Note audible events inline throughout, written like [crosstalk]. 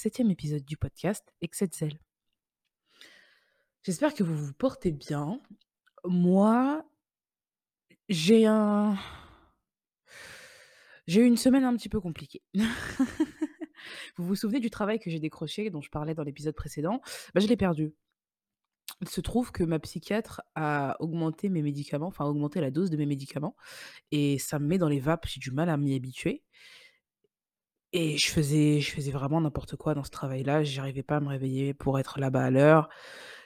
septième épisode du podcast Excel. J'espère que vous vous portez bien. Moi, j'ai un... J'ai eu une semaine un petit peu compliquée. [laughs] vous vous souvenez du travail que j'ai décroché, dont je parlais dans l'épisode précédent? Bah, Je l'ai perdu. Il se trouve que ma psychiatre a augmenté mes médicaments, enfin augmenté la dose de mes médicaments, et ça me met dans les vapes, j'ai du mal à m'y habituer. Et je faisais je faisais vraiment n'importe quoi dans ce travail-là, j'arrivais pas à me réveiller pour être là-bas à l'heure.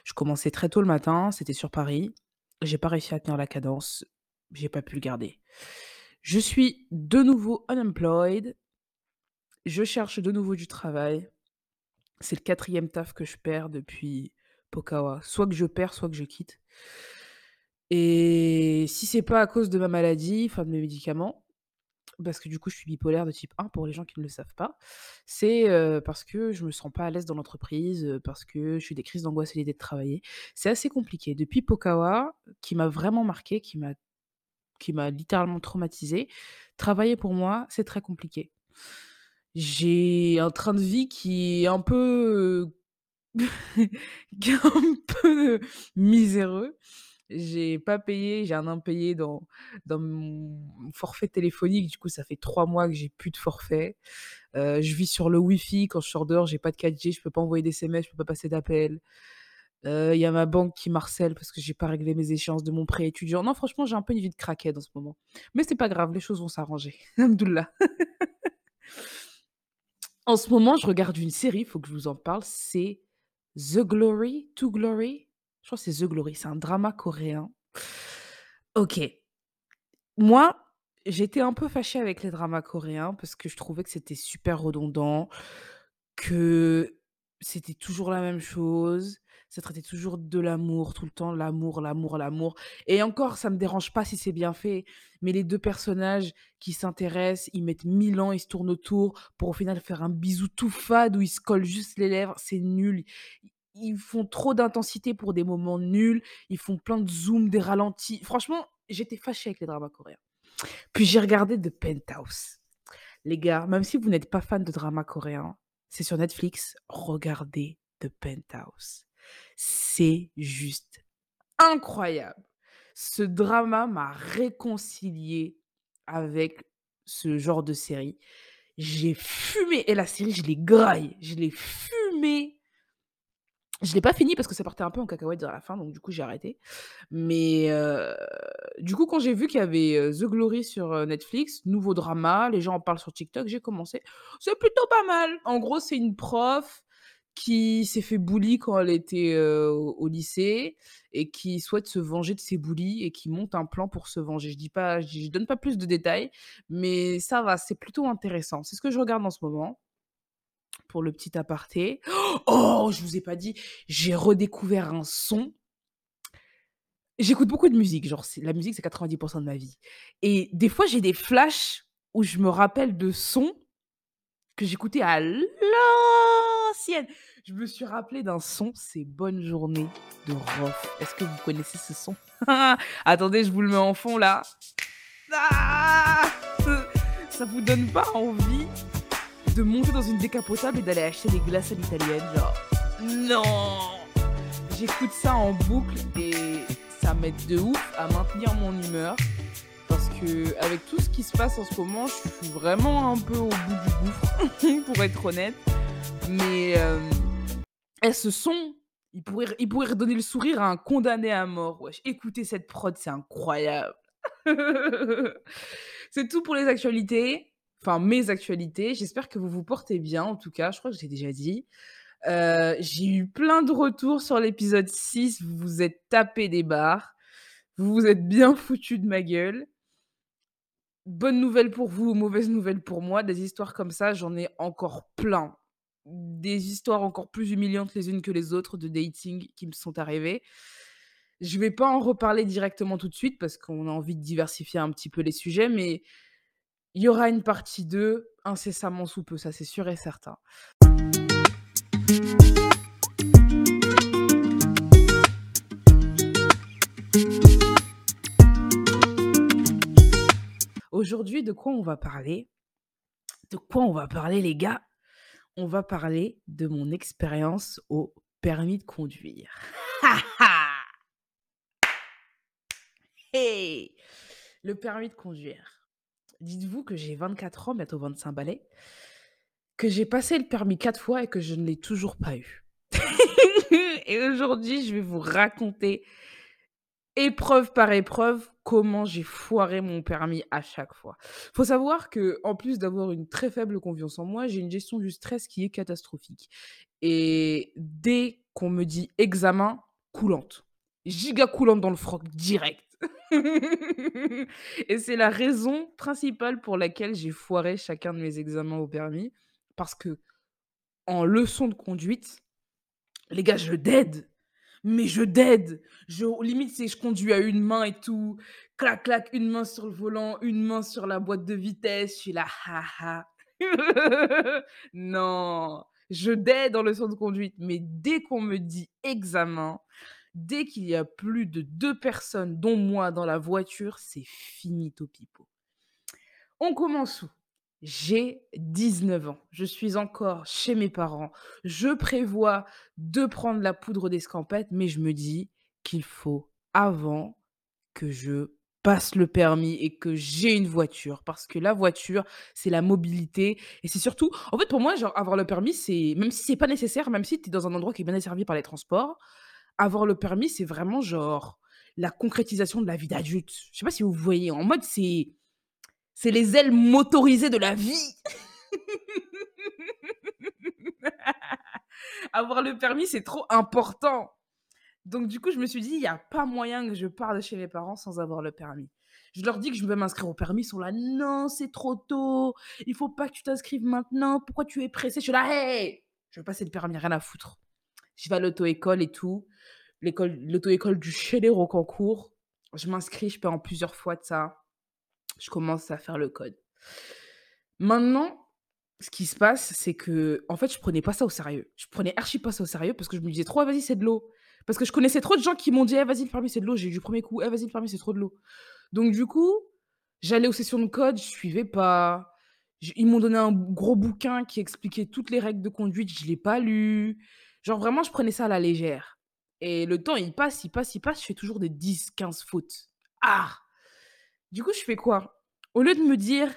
Je commençais très tôt le matin, c'était sur Paris. J'ai pas réussi à tenir la cadence, j'ai pas pu le garder. Je suis de nouveau unemployed. Je cherche de nouveau du travail. C'est le quatrième taf que je perds depuis Pokawa. Soit que je perds, soit que je quitte. Et si c'est pas à cause de ma maladie, enfin de mes médicaments, parce que du coup, je suis bipolaire de type 1 pour les gens qui ne le savent pas. C'est parce que je me sens pas à l'aise dans l'entreprise, parce que je suis des crises d'angoisse à l'idée de travailler. C'est assez compliqué. Depuis Pokawa, qui m'a vraiment marqué, qui m'a qui m'a littéralement traumatisé, travailler pour moi, c'est très compliqué. J'ai un train de vie qui est un peu [laughs] qui est un peu miséreux. J'ai pas payé, j'ai un impayé dans, dans mon forfait téléphonique. Du coup, ça fait trois mois que j'ai plus de forfait. Euh, je vis sur le Wi-Fi. Quand je sors dehors, j'ai pas de 4G, je peux pas envoyer des SMS, je peux pas passer d'appels. Euh, Il y a ma banque qui marcelle parce que j'ai pas réglé mes échéances de mon prêt étudiant. Non, franchement, j'ai un peu une vie de craquette en ce moment. Mais c'est pas grave, les choses vont s'arranger. [laughs] Alhamdoulilah. en ce moment, je regarde une série, il faut que je vous en parle. C'est The Glory, To Glory. Je crois que c'est The Glory, c'est un drama coréen. Ok. Moi, j'étais un peu fâchée avec les dramas coréens parce que je trouvais que c'était super redondant, que c'était toujours la même chose, ça traitait toujours de l'amour tout le temps, l'amour, l'amour, l'amour. Et encore, ça me dérange pas si c'est bien fait, mais les deux personnages qui s'intéressent, ils mettent mille ans, ils se tournent autour pour au final faire un bisou tout fade où ils se collent juste les lèvres, c'est nul ils font trop d'intensité pour des moments nuls, ils font plein de zooms, des ralentis. Franchement, j'étais fâchée avec les dramas coréens. Puis j'ai regardé The Penthouse. Les gars, même si vous n'êtes pas fan de dramas coréens, c'est sur Netflix, regardez The Penthouse. C'est juste incroyable. Ce drama m'a réconcilié avec ce genre de série. J'ai fumé, et la série, je l'ai graille, je l'ai fumé je l'ai pas fini parce que ça partait un peu en cacahuète vers la fin, donc du coup j'ai arrêté. Mais du coup, quand j'ai vu qu'il y avait The Glory sur Netflix, nouveau drama, les gens en parlent sur TikTok, j'ai commencé. C'est plutôt pas mal. En gros, c'est une prof qui s'est fait bully quand elle était au lycée et qui souhaite se venger de ses bullies et qui monte un plan pour se venger. Je dis pas, je donne pas plus de détails, mais ça va, c'est plutôt intéressant. C'est ce que je regarde en ce moment pour le petit aparté. Oh, je vous ai pas dit, j'ai redécouvert un son. J'écoute beaucoup de musique, genre la musique c'est 90% de ma vie. Et des fois j'ai des flashs où je me rappelle de sons que j'écoutais à l'ancienne. Je me suis rappelé d'un son, c'est Bonne journée de Rof. Est-ce que vous connaissez ce son? [laughs] Attendez, je vous le mets en fond là. Ah ça vous donne pas envie? De monter dans une décapotable et d'aller acheter des glaces à l'italienne. Genre, non J'écoute ça en boucle et ça m'aide de ouf à maintenir mon humeur. Parce que avec tout ce qui se passe en ce moment, je suis vraiment un peu au bout du gouffre, [laughs] pour être honnête. Mais euh, ce son, il pourrait, il pourrait redonner le sourire à un condamné à mort. Wesh. Écoutez cette prod, c'est incroyable. [laughs] c'est tout pour les actualités enfin mes actualités. J'espère que vous vous portez bien, en tout cas, je crois que j'ai déjà dit. Euh, j'ai eu plein de retours sur l'épisode 6, vous vous êtes tapé des barres, vous vous êtes bien [laughs] foutu de ma gueule. Bonne nouvelle pour vous, mauvaise nouvelle pour moi, des histoires comme ça, j'en ai encore plein. Des histoires encore plus humiliantes les unes que les autres de dating qui me sont arrivées. Je vais pas en reparler directement tout de suite parce qu'on a envie de diversifier un petit peu les sujets, mais il y aura une partie 2 incessamment sous peu, ça c'est sûr et certain. Aujourd'hui, de quoi on va parler? De quoi on va parler, les gars? On va parler de mon expérience au permis de conduire. [laughs] Hey! Le permis de conduire. Dites-vous que j'ai 24 ans, bientôt 25 balais, que j'ai passé le permis 4 fois et que je ne l'ai toujours pas eu. [laughs] et aujourd'hui, je vais vous raconter, épreuve par épreuve, comment j'ai foiré mon permis à chaque fois. Faut savoir que en plus d'avoir une très faible confiance en moi, j'ai une gestion du stress qui est catastrophique. Et dès qu'on me dit examen, coulante. Giga coulante dans le froc, direct. [laughs] Et c'est la raison principale pour laquelle j'ai foiré chacun de mes examens au permis. Parce que en leçon de conduite, les gars, je dead. Mais je dead. Je, limite, c'est je conduis à une main et tout. Clac, clac, une main sur le volant, une main sur la boîte de vitesse. Je suis là, [laughs] non, je dead dans leçon de conduite. Mais dès qu'on me dit examen, Dès qu'il y a plus de deux personnes, dont moi, dans la voiture, c'est finito pipo. On commence où? J'ai 19 ans. Je suis encore chez mes parents. Je prévois de prendre la poudre d'escampette, mais je me dis qu'il faut avant que je passe le permis et que j'ai une voiture parce que la voiture c'est la mobilité et c'est surtout en fait pour moi genre avoir le permis c'est même si c'est pas nécessaire même si tu es dans un endroit qui est bien desservi par les transports avoir le permis, c'est vraiment genre la concrétisation de la vie d'adulte. Je sais pas si vous voyez, en mode c'est c'est les ailes motorisées de la vie. [laughs] avoir le permis, c'est trop important. Donc du coup, je me suis dit, il n'y a pas moyen que je parte de chez mes parents sans avoir le permis. Je leur dis que je vais m'inscrire au permis, ils sont là, non, c'est trop tôt, il faut pas que tu t'inscrives maintenant, pourquoi tu es pressé Je suis là, hey, je vais passer le permis, rien à foutre. Je vais à l'auto-école et tout l'auto-école du [laughs] Chélet Rocancourt. Je m'inscris, je paie en plusieurs fois de ça. Je commence à faire le code. Maintenant, ce qui se passe, c'est que, en fait, je prenais pas ça au sérieux. Je prenais archi pas ça au sérieux parce que je me disais trop, ah, vas-y, c'est de l'eau. Parce que je connaissais trop de gens qui m'ont dit, eh, vas-y, le permis, c'est de l'eau. J'ai eu du premier coup, eh, vas-y, le permis, c'est trop de l'eau. Donc, du coup, j'allais aux sessions de code, je suivais pas. Ils m'ont donné un gros bouquin qui expliquait toutes les règles de conduite, je l'ai pas lu. Genre, vraiment, je prenais ça à la légère. Et le temps, il passe, il passe, il passe, je fais toujours des 10, 15 fautes. Ah Du coup, je fais quoi? Au lieu de me dire,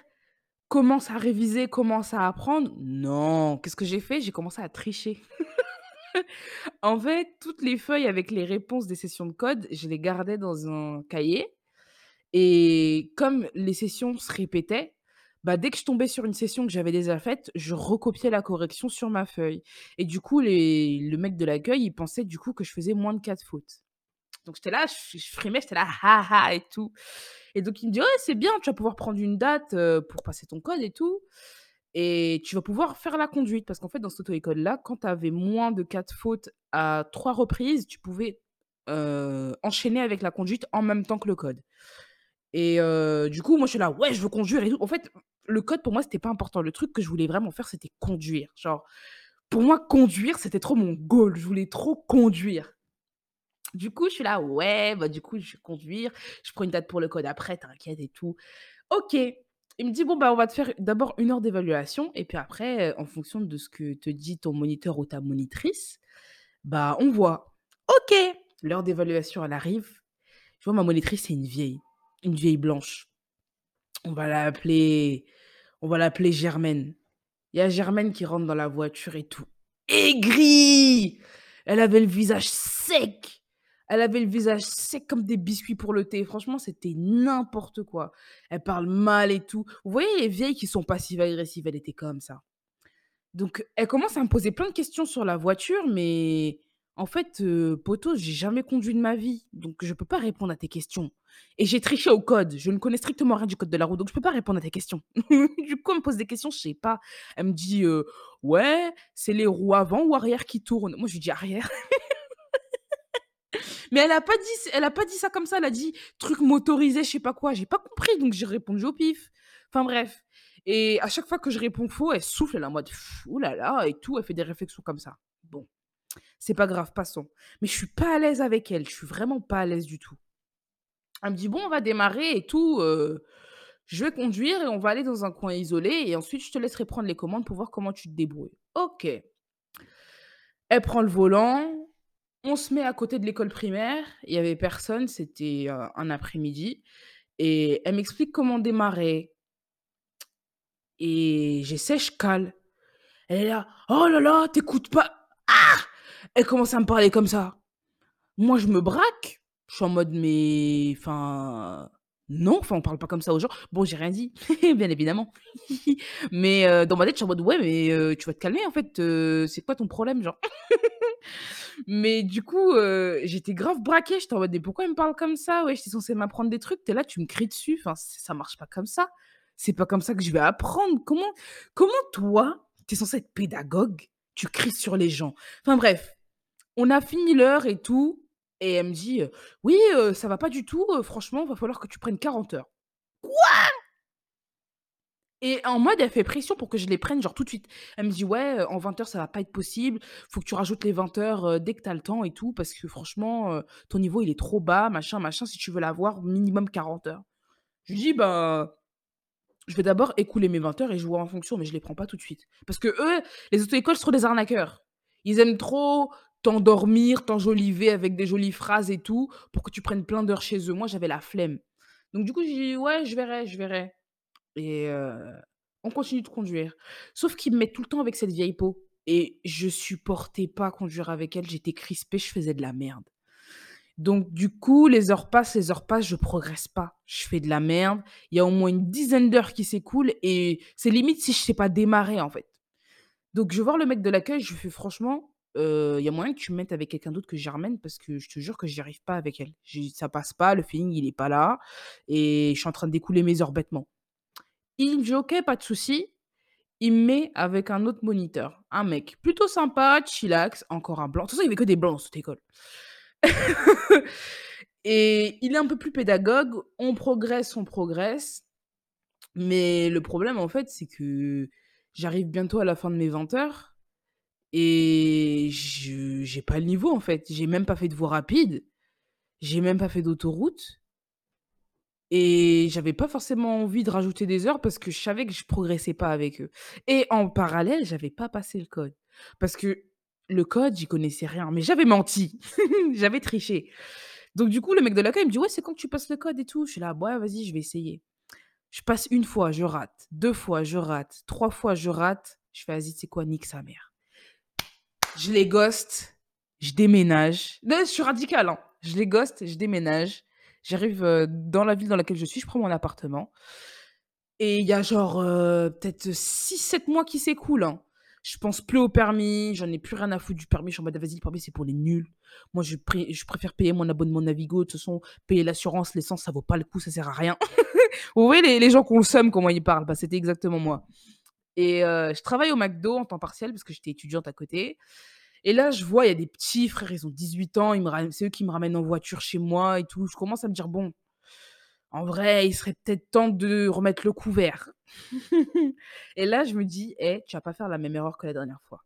commence à réviser, commence à apprendre, non. Qu'est-ce que j'ai fait? J'ai commencé à tricher. [laughs] en fait, toutes les feuilles avec les réponses des sessions de code, je les gardais dans un cahier. Et comme les sessions se répétaient, bah, dès que je tombais sur une session que j'avais déjà faite, je recopiais la correction sur ma feuille. Et du coup, le mec de l'accueil, il pensait du coup que je faisais moins de 4 fautes. Donc j'étais là, je, frimais, j'étais là, ha ha et tout. Et donc il me dit, ouais, c'est bien, tu vas pouvoir prendre une date pour passer ton code et tout. Et tu vas pouvoir faire la conduite. Parce qu'en fait, dans cette auto-école-là, quand tu avais moins de 4 fautes à 3 reprises, tu pouvais enchaîner avec la conduite en même temps que le code. Et du coup, moi, je suis là, ouais, je veux conduire et tout. En fait, le code, pour moi, c'était pas important. Le truc que je voulais vraiment faire, c'était conduire. Genre, pour moi, conduire, c'était trop mon goal. Je voulais trop conduire. Du coup, je suis là, ouais, bah, du coup, je vais conduire. Je prends une date pour le code après, t'inquiète et tout. Ok. Il me dit, bon, bah, on va te faire d'abord une heure d'évaluation. Et puis après, en fonction de ce que te dit ton moniteur ou ta monitrice, bah, on voit. Ok. L'heure d'évaluation, elle arrive. Je vois, ma monitrice, c'est une vieille une vieille blanche. On va l'appeler on va l'appeler Germaine. Il y a Germaine qui rentre dans la voiture et tout. Aigrie Elle avait le visage sec. Elle avait le visage sec comme des biscuits pour le thé. Franchement, c'était n'importe quoi. Elle parle mal et tout. Vous voyez les vieilles qui sont passives-agressives, elle était comme ça. Donc, elle commence à me poser plein de questions sur la voiture, mais en fait, euh, poteau, j'ai jamais conduit de ma vie, donc je peux pas répondre à tes questions. Et j'ai triché au code. Je ne connais strictement rien du code de la route, donc je peux pas répondre à tes questions. [laughs] du coup, elle me pose des questions, je sais pas. Elle me dit ouais, c'est les roues avant ou arrière qui tournent? Moi, je lui dis arrière. [laughs] Mais elle a pas dit, elle a pas dit ça comme ça. Elle a dit truc motorisé, je sais pas quoi. J'ai pas compris, donc j'ai répondu au pif. Enfin bref. Et à chaque fois que je réponds faux, elle souffle, elle est en mode oulala et tout. Elle fait des réflexions comme ça. C'est pas grave, passons. Mais je suis pas à l'aise avec elle. Je suis vraiment pas à l'aise du tout. Elle me dit, bon, on va démarrer et tout. Je vais conduire et on va aller dans un coin isolé et ensuite je te laisserai prendre les commandes pour voir comment tu te débrouilles». OK. Elle prend le volant, on se met à côté de l'école primaire, il y avait personne, c'était, heu, un après-midi et elle m'explique comment démarrer et j'essaie, je cale. Elle est là: «Oh là là, tu pas!» ah! Elle commence à me parler comme ça. Moi, je me braque. Je suis en mode: «Mais enfin, non, enfin, on parle pas comme ça aux gens». Bon, j'ai rien dit, [laughs] bien évidemment. [laughs] Mais heu, dans ma tête, je suis en mode: «Ouais, mais heu, tu vas te calmer en fait, heu, c'est quoi ton problème, genre?» [laughs] Mais du coup, j'étais grave braquée, j'étais en mode: «Mais pourquoi elle me parle comme ça? Tu es censée m'apprendre des trucs, tu es là, tu me cries dessus, enfin, ça marche pas comme ça. C'est pas comme ça que je vais apprendre. Comment comment toi, tu es censé être pédagogue, tu cries sur les gens?» enfin bref, on a fini l'heure et tout et elle me dit, heu: «Oui, heu, ça va pas du tout, heu, franchement, va falloir que tu prennes 40 heures». Et en mode, elle fait pression pour que je les prenne, genre, tout de suite. Elle me dit: «Ouais, en 20 heures, ça va pas être possible. Faut que tu rajoutes les 20 heures, heu, dès que tu as le temps et tout, parce que franchement, ton niveau, il est trop bas, machin, machin. Si tu veux l'avoir, minimum 40 heures». Je lui dis: «Bah, je vais d'abord écouler mes 20 heures et vois en fonction, mais je les prends pas tout de suite». Parce que eux, les auto-écoles sont des arnaqueurs. Ils aiment trop t'endormir, t'enjoliver avec des jolies phrases et tout, pour que tu prennes plein d'heures chez eux. Moi, j'avais la flemme. Donc du coup, j'ai dit: «Ouais, je verrai, je verrai». Et heu, on continue de conduire. Sauf qu'il me met tout le temps avec cette vieille peau et je supportais pas conduire avec elle, j'étais crispée, je faisais de la merde. Donc du coup, les heures passent, les heures passent, je progresse pas. Je fais de la merde. Il y a au moins une dizaine d'heures qui s'écoulent et c'est limite si je sais pas démarrer, en fait. Donc je vais voir le mec de l'accueil, je fais: «Franchement, heu, il y a moyen que tu me mettes avec quelqu'un d'autre que ramène parce que je te jure que j'y arrive pas avec elle. Ça passe pas, le feeling il est pas là et je suis en train d'écouler mes heures bêtement». Il me dit: «OK, pas de souci». Il me met avec un autre moniteur, un mec plutôt sympa, chillax, encore un blanc. De toute façon, il y avait que des blancs dans cette école. [laughs] Et il est un peu plus pédagogue, on progresse, on progresse. Mais le problème, en fait, c'est que j'arrive bientôt à la fin de mes 20 heures et je j'ai pas le niveau, en fait. J'ai même pas fait de voie rapide, j'ai même pas fait d'autoroute. Et j'avais pas forcément envie de rajouter des heures parce que je savais que je progressais pas avec eux. Et en parallèle, j'avais pas passé le code. Parce que le code, j'y connaissais rien, mais j'avais menti, [laughs] j'avais triché. Donc du coup, le mec de l'accueil me dit: «Ouais, c'est quand que tu passes le code et tout?» je suis là: «Ouais, vas-y, je vais essayer». Je passe une fois, je rate, 2 fois, je rate, 3 fois, je rate. Je fais: «Vas-y, sais quoi? Nique sa mère». Je les ghost, je déménage. Je suis radicale, hein. Je les ghost, je déménage. J'arrive, heu, dans la ville dans laquelle je suis, je prends mon appartement et il y a genre, heu, peut-être 6-7 mois qui s'écoulent, hein. Je pense plus au permis, j'en ai plus rien à foutre du permis. Je suis en mode: «Vas-y, le permis, c'est pour les nuls. Moi, je pré je préfère payer mon abonnement Navigo. De toute façon, payer l'assurance, l'essence, ça vaut pas le coup, ça sert à rien». [laughs] Vous voyez les les gens qui ont le seum, comment ils parlent? Bah, c'était exactement moi et heu, je travaille au McDo en temps partiel parce que j'étais étudiante à côté et là, je vois, il y a des petits frères, ils ont 18 ans, c'est eux qui me ramènent en voiture chez moi et tout. Je commence à me dire: «Bon, en vrai, il serait peut-être temps de remettre le couvert». [laughs] Et là, je me dis: «Eh, tu vas pas faire la même erreur que la dernière fois.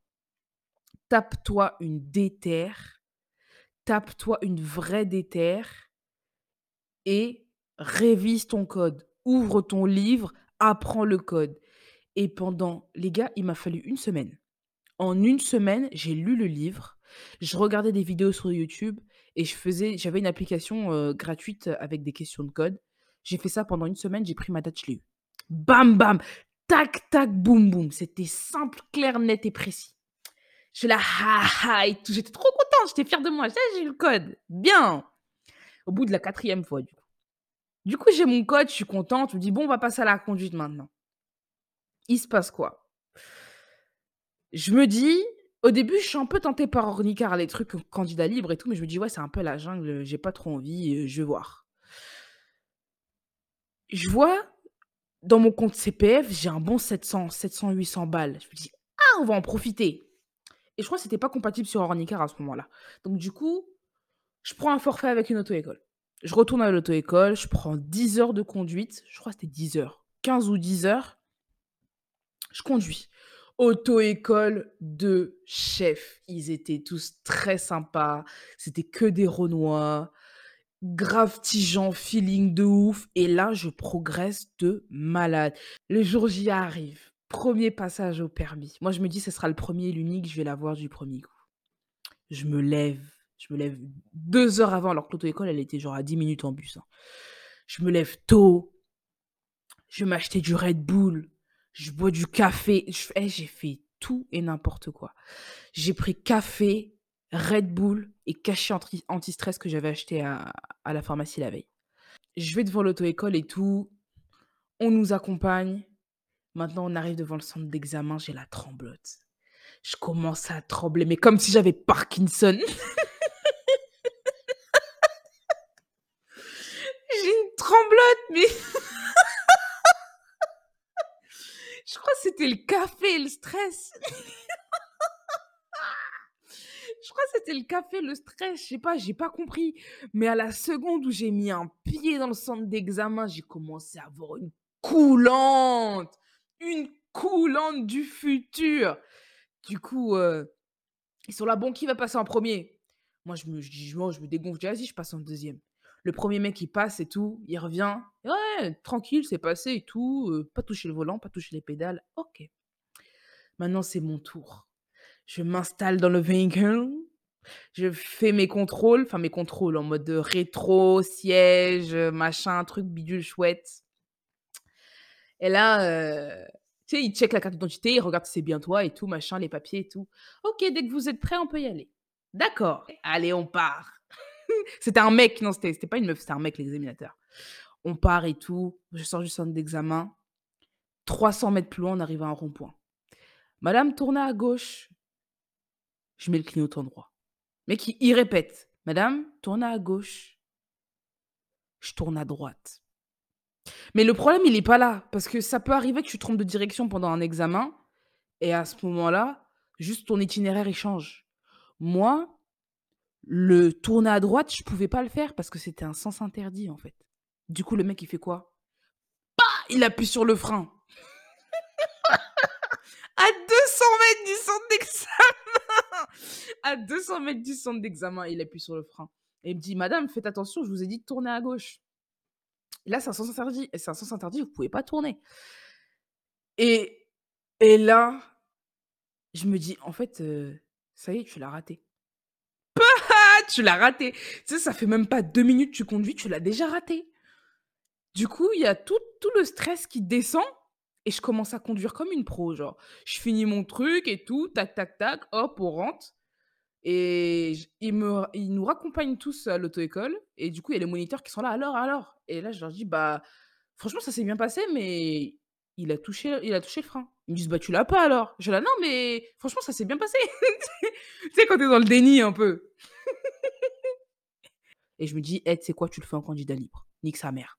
Tape-toi une déterre, tape-toi une vraie déterre et révise ton code. Ouvre ton livre, apprends le code» et pendant les gars, il m'a fallu une semaine. En une semaine, j'ai lu le livre, je regardais des vidéos sur YouTube et je faisais j'avais une application, heu, gratuite avec des questions de code. J'ai fait ça pendant une semaine, j'ai pris ma date, je l'ai eu. Bam bam, tac tac, boum boum. C'était simple, clair, net et précis. Je là: «Ha ha» et tout, j'étais trop contente, j'étais fière de moi. «Ça j'ai eu le code, bien!» Au bout de la quatrième fois, du coup. Du coup, j'ai mon code, je suis contente, je me dis: «Bon, on va passer à la conduite maintenant». Il se passe quoi? Je me dis au début, je suis un peu tentée par Ornicar, les trucs candidat libre et tout, mais je me dis: «Ouais, c'est un peu la jungle, j'ai pas trop envie, heu, je vais voir». Je vois dans mon compte CPF, j'ai un bon 700-700-800 balles. Je me dis: «Ah, on va en profiter» et je crois que c'était pas compatible sur Ornicar à ce moment-là. Donc du coup, je prends un forfait avec une auto-école. Je retourne à l'auto-école, je prends 10 heures de conduite, je crois que c'était 10 heures, 15 ou 10 heures. Je conduis. Auto-école de chef. Ils étaient tous très sympas, c'était que des renois grave tigeant, feeling de ouf et là, je progresse de malade. Le jour J arrive, premier passage au permis. Moi, je me dis: «Ce sera le premier et l'unique, je vais l'avoir du premier coup». Je me lève, je me lève 2 heures avant alors que l'auto-école, elle était genre à 10 minutes en bus, hein. Je me lève tôt, je m'acheter du Red Bull, je bois du café, eh, j'ai fait tout et n'importe quoi. J'ai pris café, Red Bull et cachet anti anti-stress que j'avais acheté à à la pharmacie la veille. Je vais devant l'auto-école et tout, on nous accompagne. Maintenant, on arrive devant le centre d'examen, j'ai la tremblote. Je commence à trembler, mais comme si j'avais Parkinson. [laughs] J'ai une tremblote, mais [laughs] je crois que c'était le café et le stress. [laughs] Je crois que c'était le café, le stress, je sais pas, j'ai pas compris. Mais à la seconde où j'ai mis un pied dans le centre d'examen, j'ai commencé à avoir une coulante, une coulante du futur. Du coup, heu, ils sont là: «Bon, qui va passer en premier? Moi, je me je dis: «Moi, je me dégonfle, je dis: «Vas-y, je passe en deuxième Le premier mec, il passe et tout, il revient: «Ouais, tranquille, c'est passé et tout, heu, pas touché le volant, pas touché les pédales». OK. Maintenant, c'est mon tour. Je m'installe dans le véhicule, je fais mes contrôles, enfin mes contrôles en mode, heu, rétro, siège, heu, machin, truc bidule chouette. Et là, heu, tu sais, il check la carte d'identité, il regarde si c'est bien toi et tout, machin, les papiers et tout. «OK, dès que vous êtes prêts, on peut y aller». «D'accord, allez, on part». [laughs] C'était un mec, non, c'était pas une meuf, c'était un mec l'examinateur. On part et tout, je sors du centre d'examen. 300 mètres plus loin, on arrive à un rond-point. «Madame, tournez à gauche». Je mets le clignotant droit. Mec, il il répète: «Madame, tournez à gauche». Je tourne à droite. Mais le problème, il est pas là, parce que ça peut arriver que tu trompes de direction pendant un examen et à ce moment-là, juste ton itinéraire, il change. Moi, le tourner à droite, je pouvais pas le faire parce que c'était un sens interdit, en fait. Du coup, le mec, il fait quoi? Bah! Il appuie sur le frein. À 200 mètres du centre d'examen! À 200 mètres du centre d'examen, il appuie sur le frein et il me dit: «Madame, faites attention, je vous ai dit de tourner à gauche». Là, c'est un sens interdit c'est un sens interdit, vous pouvez pas tourner. Et et là, je me dis: «En fait, heu, ça y est, tu l'as raté». Ah! [laughs] Tu l'as raté. Tu sais, ça fait même pas 2 minutes que tu conduis, tu l'as déjà raté. Du coup, il y a tout tout le stress qui descend et je commence à conduire comme une pro, genre. Je finis mon truc et tout, tac, tac, tac, hop, on rentre et ils me ils nous raccompagnent tous à l'auto-école et du coup, il y a les moniteurs qui sont là: «Alors, alors?» et là, je leur dis: «Bah, franchement, ça s'est bien passé, mais il a touché il a touché le frein». Ils me disent: «Bah, tu l'as pas alors?» je là: «Non, mais franchement, ça s'est bien passé». [laughs] Tu sais, quand tu es dans le déni un peu. [laughs] Et je me dis: «Eh, tu sais quoi? Tu le fais en candidat libre, nique sa mère».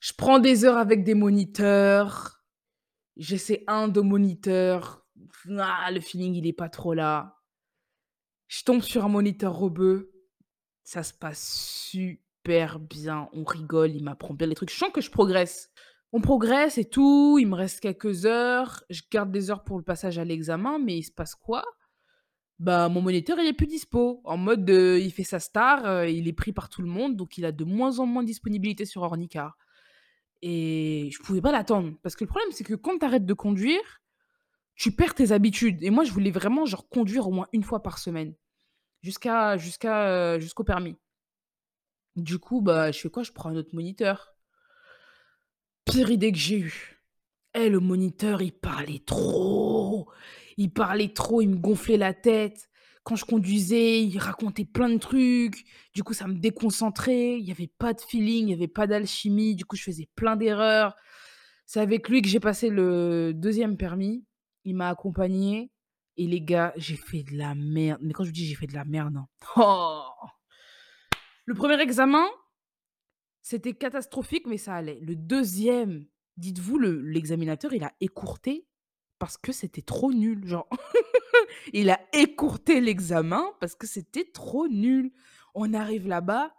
Je prends des heures avec des moniteurs, j'essaie 1, 2 moniteurs, ah, le feeling, il est pas trop là. Je tombe sur un moniteur rebeu, ça se passe super bien, on rigole, il m'apprend bien les trucs, je sens que je progresse. On progresse et tout, il me reste quelques heures, je garde des heures pour le passage à l'examen, mais il se passe quoi? Bah, mon moniteur, il est plus dispo. En mode, heu, il fait sa star, heu, il est pris par tout le monde, donc il a de moins en moins de disponibilité sur Ornicar. Et je pouvais pas l'attendre. Parce que le problème, c'est que quand tu arrêtes de conduire, tu perds tes habitudes. Et moi, je voulais vraiment, genre, conduire au moins une fois par semaine, jusqu'à jusqu'à, heu, jusqu'au permis. Du coup, bah, je fais quoi? Je prends un autre moniteur. Pire idée que j'ai eue. Eh, le moniteur, il parlait trop! Il parlait trop, il me gonflait la tête. Quand je conduisais, il racontait plein de trucs. Du coup, ça me déconcentrait. Il y avait pas de feeling, il y avait pas d'alchimie. Du coup, je faisais plein d'erreurs. C'est avec lui que j'ai passé le 2e permis. Il m'a accompagnée et les gars, j'ai fait de la merde. Mais quand je vous dis j'ai fait de la merde, hein, [laughs] oh! Le 1er examen, c'était catastrophique, mais ça allait. Le 2e, dites-vous, le l'examinateur, il a écourté parce que c'était trop nul, genre. [laughs] Il a écourté l'examen parce que c'était trop nul. On arrive là-bas,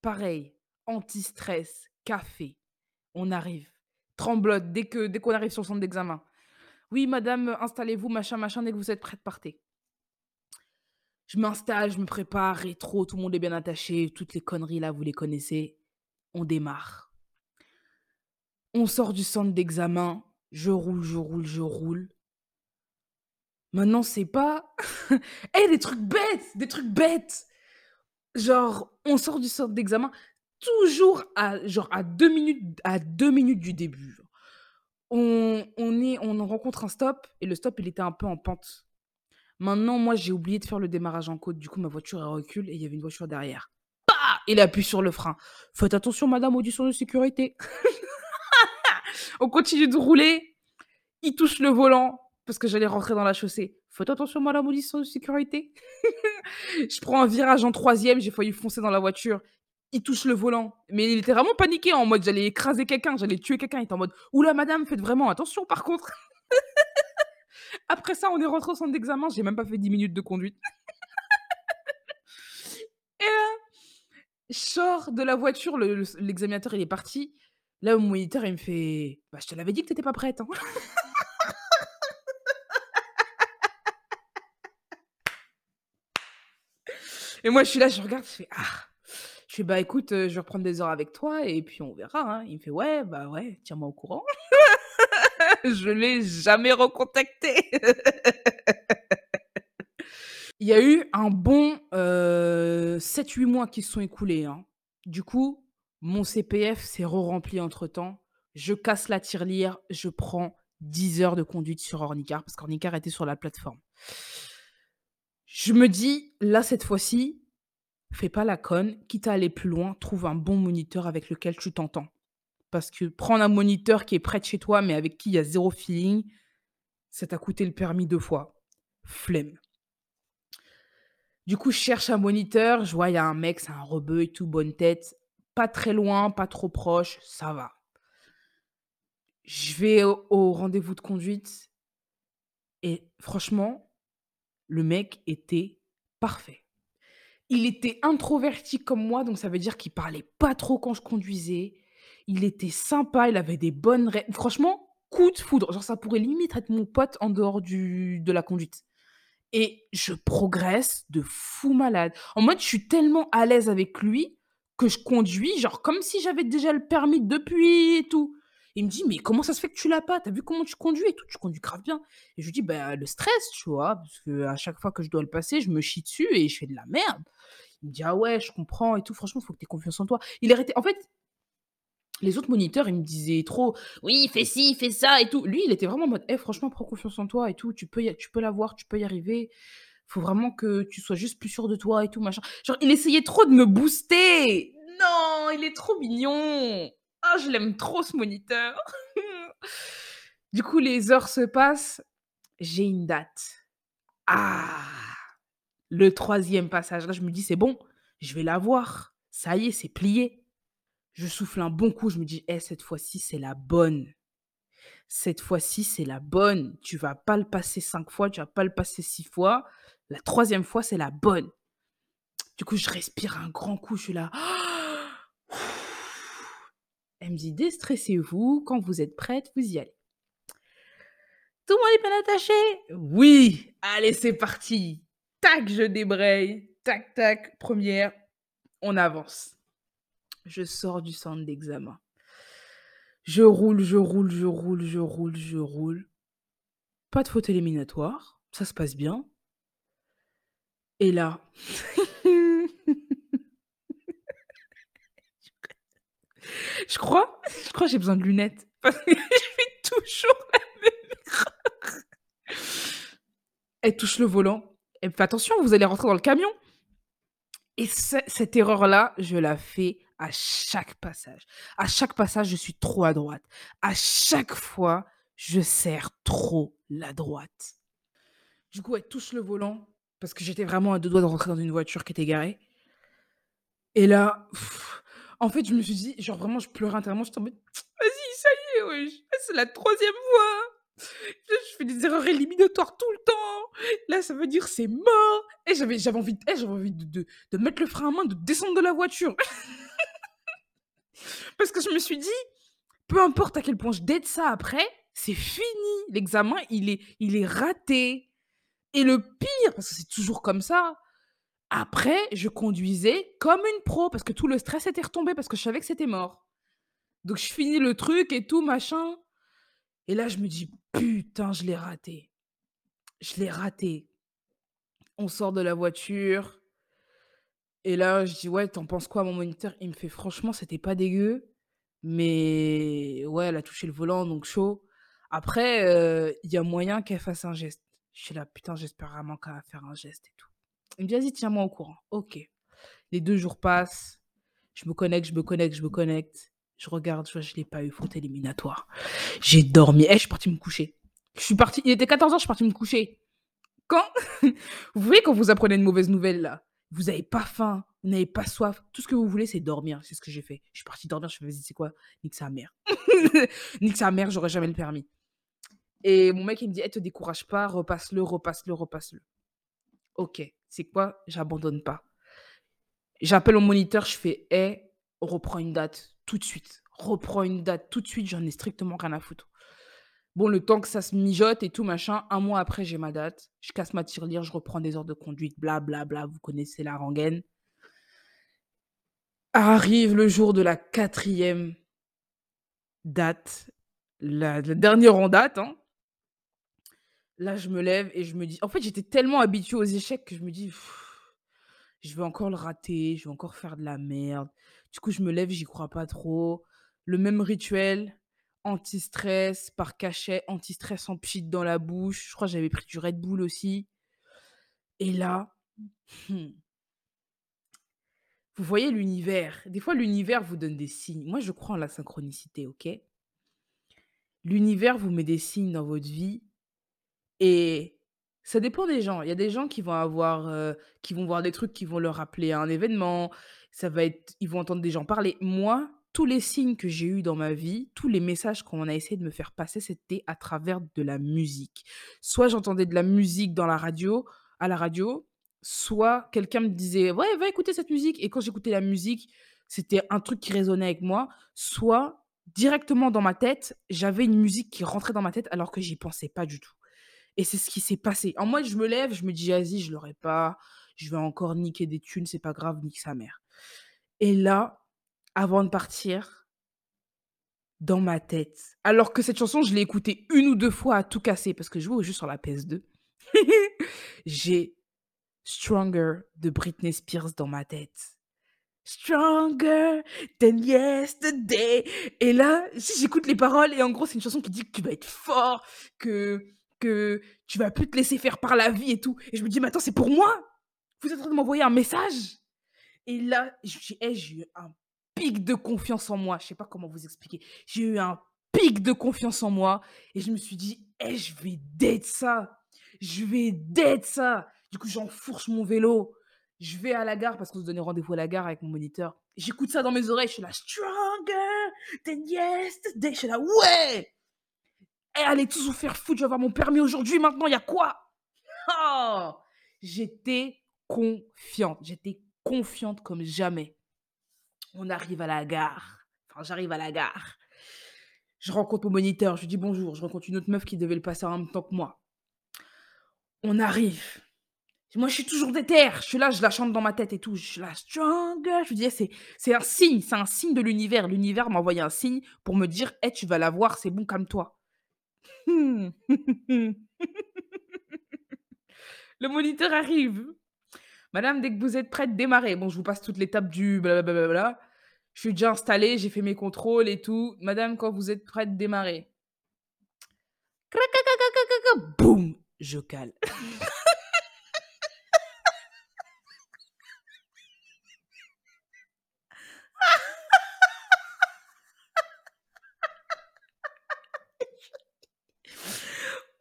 pareil, anti-stress, café. On arrive, tremblote dès que qu'on arrive sur le centre d'examen. «Oui madame, installez-vous, machin, machin, dès que vous êtes prête, partez». Je m'installe, je me prépare, rétro, tout le monde est bien attaché, toutes les conneries là, vous les connaissez. On démarre. On sort du centre d'examen, je roule, je roule, je roule. Maintenant, c'est pas. [laughs] Eh, des trucs bêtes, des trucs bêtes. Genre, on sort du centre d'examen toujours à genre à deux minutes du début. On, on rencontre un stop et le stop il était un peu en pente. Maintenant, moi, j'ai oublié de faire le démarrage en côte. Du coup, ma voiture, elle recule et il y avait une voiture derrière. Bah Il appuie sur le frein. Faites attention, madame, audition de sécurité. [laughs] on continue de rouler. Il touche le volant parce que j'allais rentrer dans la chaussée. Faites attention, madame, audition de sécurité. [laughs] je prends un virage en troisième, j'ai failli foncer dans la voiture. Il touche le volant. Mais il était vraiment paniqué en mode j'allais écraser quelqu'un, j'allais tuer quelqu'un. Il était en mode Oula, madame, faites vraiment attention par contre. [laughs] Après ça, on est rentré au centre d'examen, j'ai même pas fait 10 minutes de conduite. [laughs] Et là, je de la voiture, l'examinateur est parti. Là, mon moniteur il me fait Bah, je te l'avais dit que t'étais pas prête. Hein. Et moi, je suis là, je regarde, je fais Ah Je fais Bah écoute, euh, je vais reprendre des heures avec toi et puis on verra. Hein. Il me fait Ouais, bah ouais, tiens-moi au courant. [laughs] je l'ai jamais recontacté. [laughs] Il y a eu un bon 7-8 euh, mois qui se sont écoulés. Hein. Du coup, mon CPF s'est re-rempli entre-temps. Je casse la tirelire, je prends 10 heures de conduite sur Ornicar, parce qu'Ornicar était sur la plateforme. Je me dis, là, cette fois-ci, fais pas la conne, quitte à aller plus loin, trouve un bon moniteur avec lequel tu t'entends. Parce que prendre un moniteur qui est près de chez toi, mais avec qui il y a zéro feeling, ça t'a coûté le permis deux fois. Flemme. Du coup, je cherche un moniteur, je vois, il y a un mec, c'est un rebeu et tout, bonne tête. Pas très loin, pas trop proche, ça va. Je vais au rendez-vous de conduite et franchement, le mec était parfait. Il était introverti comme moi, donc ça veut dire qu'il parlait pas trop quand je conduisais. Il était sympa, il avait des bonnes. Franchement, coup de foudre. Genre, ça pourrait limite être mon pote en dehors du, de la conduite. Et je progresse de fou malade. En mode, je suis tellement à l'aise avec lui que je conduis, genre comme si j'avais déjà le permis depuis et tout. Il me dit, mais comment ça se fait que tu l'as pas? T'as vu comment tu conduis et tout? Tu conduis grave bien. Et je lui dis, bah, le stress, tu vois, parce que à chaque fois que je dois le passer, je me chie dessus et je fais de la merde. Il me dit, ah ouais, je comprends et tout. Franchement, faut que tu aies confiance en toi. Il arrêté. En fait, les autres moniteurs, ils me disaient trop, oui, fais ci, fais ça et tout. Lui, il était vraiment en mode, hey, franchement, prends confiance en toi et tout. Tu peux, tu peux l'avoir, tu peux y arriver. Faut vraiment que tu sois juste plus sûr de toi et tout, machin. Genre, il essayait trop de me booster. Non, il est trop mignon. Ah, je l'aime trop ce moniteur. [laughs] du coup, les heures se passent. J'ai une date. Ah, le troisième passage. Là, je me dis, c'est bon, je vais l'avoir. Ça y est, c'est plié. Je souffle un bon coup. Je me dis, eh, cette fois-ci, c'est la bonne. Cette fois-ci, c'est la bonne. Tu vas pas le passer cinq fois, tu vas pas le passer six fois. La troisième fois, c'est la bonne. Du coup, je respire un grand coup. Je suis là. Elle me dit déstressez-vous, quand vous êtes prête, vous y allez. Tout le monde est bien attaché Oui Allez, c'est parti Tac, je débraye. Tac, tac, première, on avance. Je sors du centre d'examen. Je roule, je roule, je roule, je roule, je roule. Pas de faute éliminatoire, ça se passe bien. Et là, [laughs] Je crois, je crois que j'ai besoin de lunettes. [laughs] Je fais toujours la même erreur. Elle touche le volant. Elle fait attention, vous allez rentrer dans le camion. Et cette erreur-là, je la fais à chaque passage. À chaque passage, je suis trop à droite. À chaque fois, je serre trop la droite. Du coup, elle touche le volant parce que j'étais vraiment à deux doigts de rentrer dans une voiture qui était garée. Et là, en fait, je me suis dit, genre vraiment, je pleurais intérieurement. J'étais en mode, vas-y, ça y est, wesh. C'est la troisième fois. Je fais des erreurs éliminatoires tout le temps. Là, ça veut dire c'est mort. Et j'avais, envie, eh, j'avais envie de, de, mettre le frein à main, de descendre de la voiture. [laughs] Parce que je me suis dit, peu importe à quel point je dette ça après, c'est fini. L'examen, il est, il est raté. Et le pire, parce que c'est toujours comme ça, Après, je conduisais comme une pro parce que tout le stress était retombé parce que je savais que c'était mort. Donc je finis le truc et tout, machin. Et là, je me dis: «Putain, je l'ai raté. Je l'ai raté». On sort de la voiture et là, je dis: «Ouais, tu en penses quoi, mon moniteur?» il me fait: «Franchement, c'était pas dégueu, mais ouais, elle a touché le volant, donc chaud. Après, heu, il y a moyen qu'elle fasse un geste». Je suis là: «Putain, j'espère vraiment qu'elle va faire un geste et tout». Il me dit: «Vas-y, tiens-moi au courant». OK. Les 2 jours passent, je me connecte, je me connecte, je me connecte. Je regarde, je vois, je l'ai pas eu, faute éliminatoire. J'ai dormi. Eh, je suis partie me coucher. Je suis partie il était 14:00, je suis partie me coucher. Quand [laughs] vous voyez quand vous apprenez une mauvaise nouvelle là, vous avez pas faim, vous n'avez pas soif, tout ce que vous voulez, c'est dormir. C'est ce que j'ai fait. Je suis partie dormir, je fais: «Vas-y, c'est quoi? Nique sa mère. [laughs] Nique sa mère, j'aurai jamais le permis». Et mon mec, il me dit: «Eh, te décourage pas, repasse-le, repasse-le, repasse-le». OK, c'est quoi? J'abandonne pas. J'appelle mon moniteur, je fais: «Eh, reprends une date tout de suite. Reprends une date tout de suite, j'en ai strictement rien à foutre». Bon, le temps que ça se mijote et tout machin, un mois après, j'ai ma date. Je casse ma tirelire, je reprends des heures de conduite, bla bla bla, vous connaissez la rengaine. Arrive le jour de la quatrième date, la la dernière en date, hein. Là, je me lève et je me dis en fait, j'étais tellement habituée aux échecs que je me dis: «Je vais encore le rater, je vais encore faire de la merde». Du coup, je me lève, j'y crois pas trop. Le même rituel, anti-stress par cachet, anti-stress en pchit dans la bouche. Je crois que j'avais pris du Red Bull aussi. Et là, [clears throat] vous voyez l'univers. Des fois, l'univers vous donne des signes. Moi, je crois en la synchronicité, OK? L'univers vous met des signes dans votre vie et ça dépend des gens. Il y a des gens qui vont avoir, heu, qui vont voir des trucs qui vont leur rappeler un événement. Ça va être ils vont entendre des gens parler. Moi, tous les signes que j'ai eus dans ma vie, tous les messages qu'on a essayé de me faire passer, c'était à travers de la musique. Soit j'entendais de la musique dans la radio à la radio, soit quelqu'un me disait: «Ouais, va écouter cette musique» et quand j'écoutais la musique, c'était un truc qui résonnait avec moi, soit directement dans ma tête, j'avais une musique qui rentrait dans ma tête alors que j'y pensais pas du tout. Et c'est ce qui s'est passé. En moi, je me lève, je me dis: «Vas-y, je l'aurai pas, je vais encore niquer des thunes, c'est pas grave, nique sa mère». Et là, avant de partir, dans ma tête, alors que cette chanson, je l'ai écoutée une ou 2 fois à tout casser parce que je jouais jeu sur la PS2. [laughs] J'ai «Stronger» de Britney Spears dans ma tête. Stronger than yesterday et là, j'écoute les paroles et en gros, c'est une chanson qui dit que tu vas être fort, que que tu vas plus te laisser faire par la vie et tout et je me dis: «Mais attends, c'est pour moi? Vous êtes en train de m'envoyer un message?» et là, j'ai eh, j'ai eu un pic de confiance en moi, je sais pas comment vous expliquer. J'ai eu un pic de confiance en moi et je me suis dit: «Eh, je vais date ça, je vais date ça». Du coup, j'enfourche mon vélo, je vais à la gare parce qu'on se donnait rendez-vous à la gare avec mon moniteur. J'écoute ça dans mes oreilles, je suis là: «Stronger than yesterday». Je suis là: «Ouais! Eh, allez tous vous faire foutre, je vais avoir mon permis aujourd'hui, maintenant, il y a quoi?» oh! J'étais confiante, j'étais confiante comme jamais. On arrive à la gare, enfin, j'arrive à la gare. Je rencontre mon moniteur, je lui dis: «Bonjour», je rencontre une autre meuf qui devait le passer en même temps que moi. On arrive. Moi, je suis toujours déter, je suis là, je la chante dans ma tête et tout, je suis là: «Stronger», je lui dis: «Eh, c'est c'est un signe, c'est un signe de l'univers». L'univers m'a envoyé un signe pour me dire: «Eh, tu vas l'avoir, c'est bon, calme-toi». [laughs] Le moniteur arrive. «Madame, dès que vous êtes prête, démarrez». Bon, je vous passe toute l'étape du blablabla. Je suis déjà installée, j'ai fait mes contrôles et tout. «Madame, quand vous êtes prête, démarrez». Boum! Je cale. [laughs]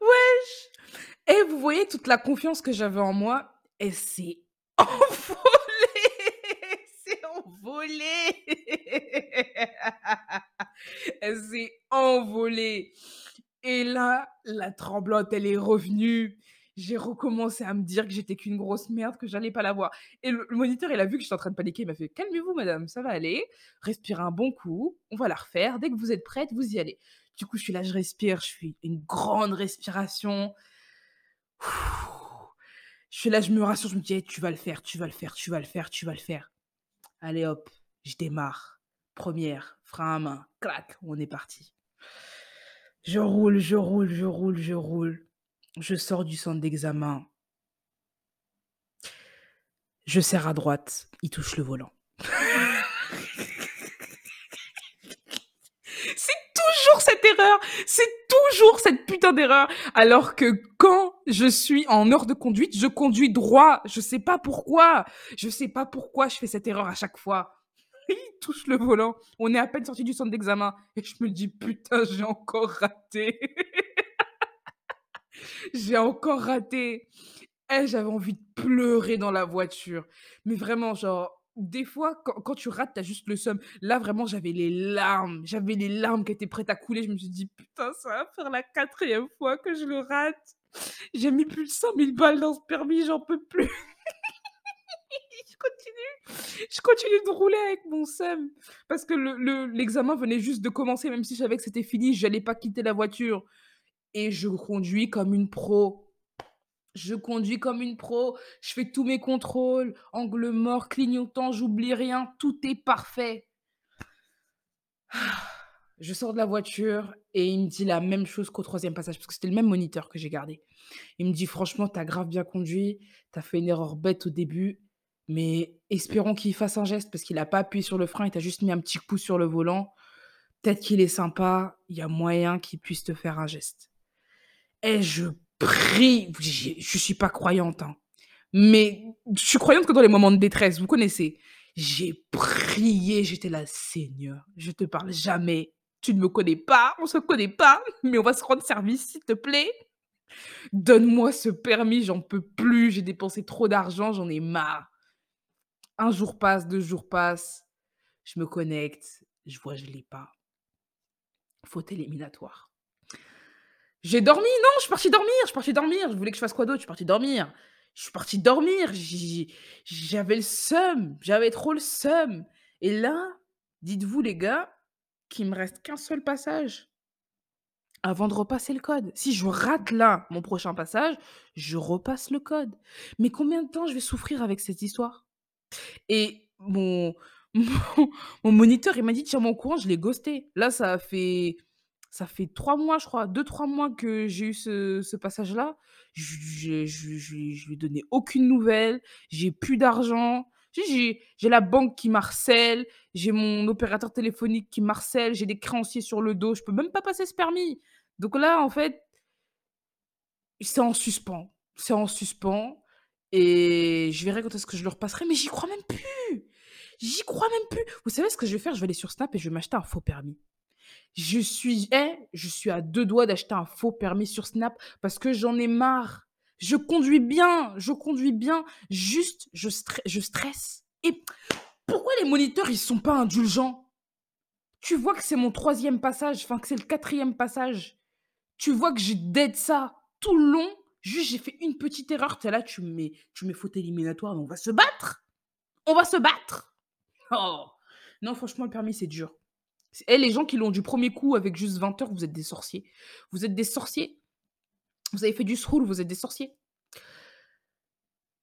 Wesh! Et vous voyez toute la confiance que j'avais en moi, elle s'est [laughs] envolée! s'est envolée! [laughs] Elle s'est envolée et là, la tremblote, elle est revenue. J'ai recommencé à me dire que j'étais qu'une grosse merde, que j'allais pas l'avoir et le le moniteur, il a vu que j'étais en train de paniquer, il m'a fait: «Calmez-vous madame, ça va aller, respirez un bon coup, on va la refaire. Dès que vous êtes prête, vous y allez». Du coup, je suis là, je respire, je fais une grande respiration. Je suis là, je me rassure, je me dis: «Eh, tu vas le faire, tu vas le faire, tu vas le faire, tu vas le faire». Allez hop, je démarre. Première, frein à main, clac, on est parti. Je roule, je roule, je roule, je roule. Je sors du centre d'examen. Je serre à droite, il touche le volant. C'est c'est toujours cette putain d'erreur. Alors que quand je suis en heure de conduite, je conduis droit. Je sais pas pourquoi. Je sais pas pourquoi je fais cette erreur à chaque fois. [laughs] Il touche le volant. On est à peine sorti du centre d'examen et je me dis putain, j'ai encore raté. [laughs] j'ai encore raté. Eh, j'avais envie de pleurer dans la voiture. Mais vraiment, genre, des fois, quand, tu rates, t'as juste le seum. Là, vraiment, j'avais les larmes. J'avais les larmes qui étaient prêtes à couler. Je me suis dit, putain, ça va faire la quatrième fois que je le rate. J'ai mis plus de 100 000 balles dans ce permis, j'en peux plus. [laughs] je continue. Je continue de rouler avec mon seum. Parce que le- le- l'examen venait juste de commencer, même si je savais que c'était fini, je n'allais pas quitter la voiture. Et je conduis comme une pro. Je conduis comme une pro, je fais tous mes contrôles, angle mort, clignotant, j'oublie rien, tout est parfait. [sighs] Je sors de la voiture et il me dit la même chose qu'au troisième passage, parce que c'était le même moniteur que j'ai gardé. Il me dit franchement, t'as grave bien conduit, t'as fait une erreur bête au début, mais espérons qu'il fasse un geste, parce qu'il n'a pas appuyé sur le frein, il t'a juste mis un petit coup sur le volant. Peut-être qu'il est sympa, il y a moyen qu'il puisse te faire un geste. Et je prie, je suis pas croyante, hein, mais je suis croyante que dans les moments de détresse, vous connaissez. J'ai prié, j'étais là, Seigneur, je te parle jamais. Tu ne me connais pas, on se connaît pas, mais on va se rendre service, s'il te plaît. Donne-moi ce permis, j'en peux plus, j'ai dépensé trop d'argent, j'en ai marre. Un jour passe, deux jours passent, je me connecte, je vois, je l'ai pas. Faute éliminatoire. J'ai dormi, non, je suis partie dormir, je suis partie dormir. Je voulais que je fasse quoi d'autre? Je suis partie dormir. Je suis partie dormir. J'avais le seum, j'avais trop le seum. Et là, dites-vous les gars, qu'il me reste qu'un seul passage avant de repasser le code. Si je rate là mon prochain passage, je repasse le code. Mais combien de temps je vais souffrir avec cette histoire? Et mon mon [laughs] mon moniteur, il m'a dit: «Tiens-moi au courant», je l'ai ghosté. Là, ça fait ça fait 3 mois, je crois, deux trois mois que j'ai eu ce passage-là. Je lui ai donné aucune nouvelle, j'ai plus d'argent. J'ai la banque qui m'harcèle, j'ai mon opérateur téléphonique qui m'harcèle, j'ai des créanciers sur le dos, je peux même pas passer ce permis. Donc là, en fait, c'est en suspens. C'est en suspens et je verrai quand est-ce que je le repasserai, mais j'y crois même plus! J'y crois même plus! Vous savez ce que je vais faire? Je vais aller sur Snap et je vais m'acheter un faux permis. Je suis eh, je suis à 2 doigts d'acheter un faux permis sur Snap parce que j'en ai marre. Je conduis bien, je conduis bien, juste je je stresse et pourquoi les moniteurs, ils sont pas indulgents? Tu vois que c'est mon troisième passage, enfin que c'est le quatrième passage. Tu vois que j'ai dead ça tout le long, juste j'ai fait une petite erreur, es là, tu me mets tu me mets faute éliminatoire, on va se battre! On va se battre! Oh! Non, franchement, le permis, c'est dur. C'est eh, les gens qui l'ont du premier coup avec juste 20 heures, vous êtes des sorciers. Vous êtes des sorciers. Vous avez fait du sroul, vous êtes des sorciers.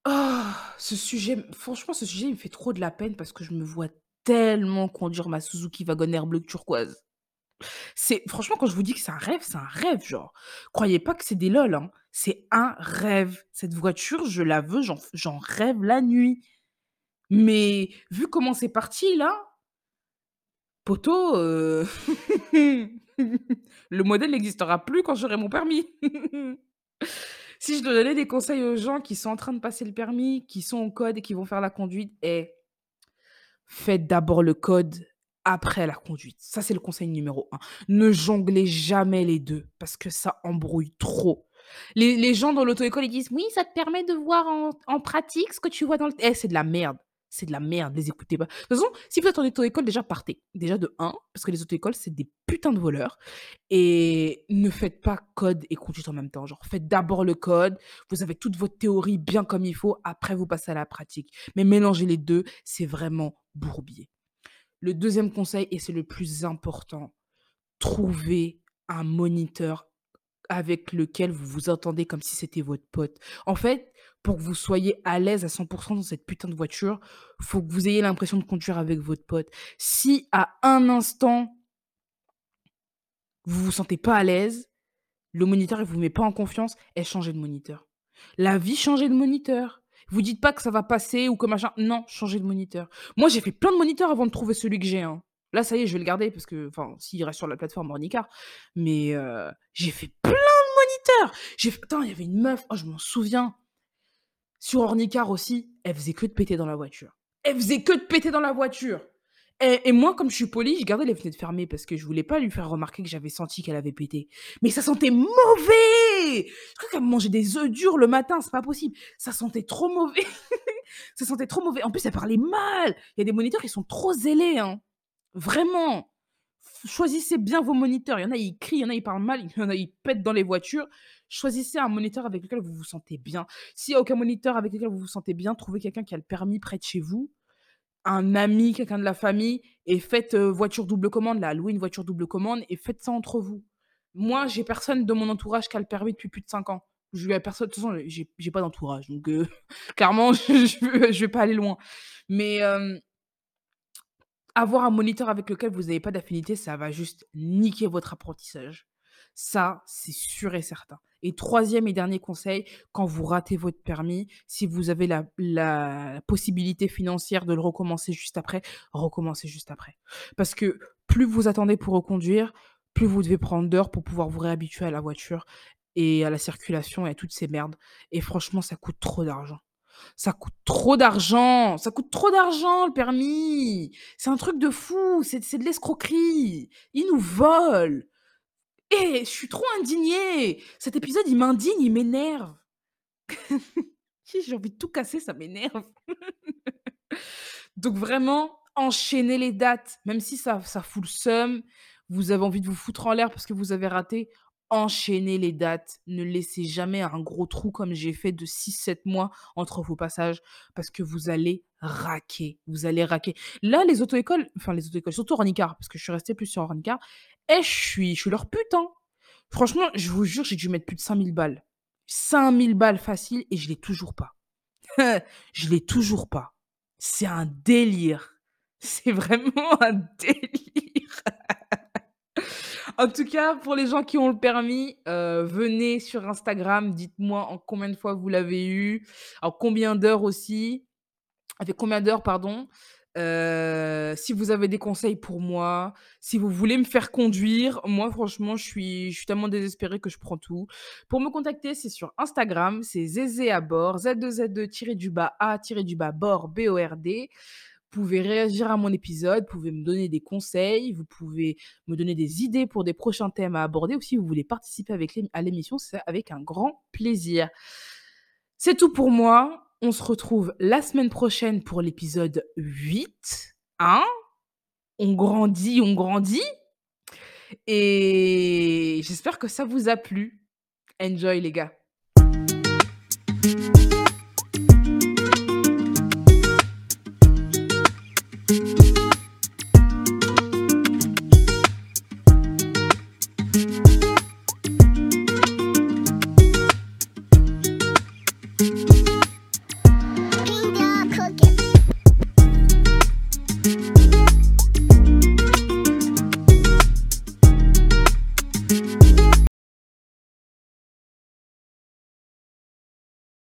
Ah! Ce sujet, franchement, ce sujet, me fait trop de la peine parce que je me vois tellement conduire ma Suzuki Wagoner bleu turquoise. C'est franchement, quand je vous dis que c'est un rêve, c'est un rêve, genre. Croyez pas que c'est des lol, hein. C'est un rêve. Cette voiture, je la veux, j'en rêve la nuit. Mais vu comment c'est parti là, heu, [laughs] le modèle n'existera plus quand j'aurai mon permis. [laughs] Si je dois donner des conseils aux gens qui sont en train de passer le permis, qui sont au code et qui vont faire la conduite, eh, faites d'abord le code, après la conduite. Ça, c'est le conseil numéro un. Ne jonglez jamais les 2 parce que ça embrouille trop. Les les gens dans l'auto-école, ils disent: «Oui, ça te permet de voir en en pratique ce que tu vois dans le» eh, c'est de la merde, c'est de la merde, les écoutez pas. De toute façon, si vous êtes en auto-école, déjà partez. Déjà de un parce que les auto-écoles, c'est des putains de voleurs et ne faites pas code et conduite en même temps. Genre, faites d'abord le code, vous avez toute votre théorie bien comme il faut, après vous passez à la pratique. Mais mélanger les 2, c'est vraiment bourbier. Le deuxième conseil et c'est le plus important, trouvez un moniteur avec lequel vous vous entendez comme si c'était votre pote. En fait, pour que vous soyez à l'aise à 100 dans cette putain de voiture, faut que vous ayez l'impression de conduire avec votre pote. Si à un instant, vous vous sentez pas à l'aise, le moniteur, il vous met pas en confiance, et changez de moniteur. La vie, changez de moniteur. Vous dites pas que ça va passer ou que machin. Non, changez de moniteur. Moi, j'ai fait plein de moniteurs avant de trouver celui que j'ai. hein. Là, ça y est, je vais le garder parce que, enfin, s'il reste sur la plateforme Ornicar. Mais euh, j'ai fait plein de moniteurs. Attends, il y avait une meuf, oh, je m'en souviens. Sur Ornicar aussi, elle faisait que de péter dans la voiture. Elle faisait que de péter dans la voiture. Et, moi, comme je suis polie, je gardais les fenêtres fermées parce que je voulais pas lui faire remarquer que j'avais senti qu'elle avait pété. Mais ça sentait mauvais Je crois qu'elle mangeait des œufs durs le matin, c'est pas possible. Ça sentait trop mauvais. [laughs] ça sentait trop mauvais. En plus, elle parlait mal. Il y a des moniteurs qui sont trop zélés. Hein. Vraiment. Choisissez bien vos moniteurs. Il y en a, ils crient, il y en a, ils parlent mal, il y en a, ils pètent dans les voitures. Choisissez un moniteur avec lequel vous vous sentez bien. S'il n'y a aucun moniteur avec lequel vous vous sentez bien, trouvez quelqu'un qui a le permis près de chez vous, un ami, quelqu'un de la famille, et faites voiture double commande, là, louez une voiture double commande et faites ça entre vous. Moi, j'ai personne de mon entourage qui a le permis depuis plus de 5 ans. Je lui ai personne, de toute façon, j'ai pas d'entourage, donc [laughs] clairement, je, je, vais pas aller loin. Mais avoir un moniteur avec lequel vous n'avez pas d'affinité, ça va juste niquer votre apprentissage. Ça, c'est sûr et certain. Et troisième et dernier conseil, quand vous ratez votre permis, si vous avez la, possibilité financière de le recommencer juste après, recommencez juste après. Parce que plus vous attendez pour reconduire, plus vous devez prendre d'heures pour pouvoir vous réhabituer à la voiture et à la circulation et à toutes ces merdes. Et franchement, ça coûte trop d'argent. Ça coûte trop d'argent, ça coûte trop d'argent le permis. C'est un truc de fou, c'est c'est de l'escroquerie. Ils nous volent. Et je suis trop indignée. Cet épisode, il m'indigne, il m'énerve. [laughs] J'ai envie de tout casser, ça m'énerve. [laughs] Donc vraiment, enchaînez les dates, même si ça, ça fout le seum, vous avez envie de vous foutre en l'air parce que vous avez raté, enchaînez les dates. Ne laissez jamais un gros trou comme j'ai fait de six sept mois entre vos passages parce que vous allez raquer. Vous allez raquer. Là, les auto-écoles, enfin les auto-écoles, surtout Ornicar, parce que je suis restée plus sur Ornicar, et je suis, je suis leur putain. Franchement, je vous jure, j'ai dû mettre plus de 5000 balles. 5000 balles facile et je l'ai toujours pas. [laughs] je l'ai toujours pas. C'est un délire. C'est vraiment un [laughs] délire. En tout cas, pour les gens qui ont le permis, heu, venez sur Instagram, dites-moi en combien de fois vous l'avez eu, en combien d'heures aussi, avec combien d'heures, pardon. Heu, si vous avez des conseils pour moi, si vous voulez me faire conduire, moi franchement je suis je suis tellement désespérée que je prends tout. Pour me contacter, c'est sur Instagram, c'est zézé à bord, Z2Z2-du-bas A-du-bas bord, B-O-R-D. Pouvez réagir à mon épisode, vous pouvez me donner des conseils, vous pouvez me donner des idées pour des prochains thèmes à aborder ou si vous voulez participer à l'émission, c'est avec un grand plaisir. C'est tout pour moi. On se retrouve la semaine prochaine pour l'épisode 8. Hein? On grandit, on grandit. Et j'espère que ça vous a plu. Enjoy les gars.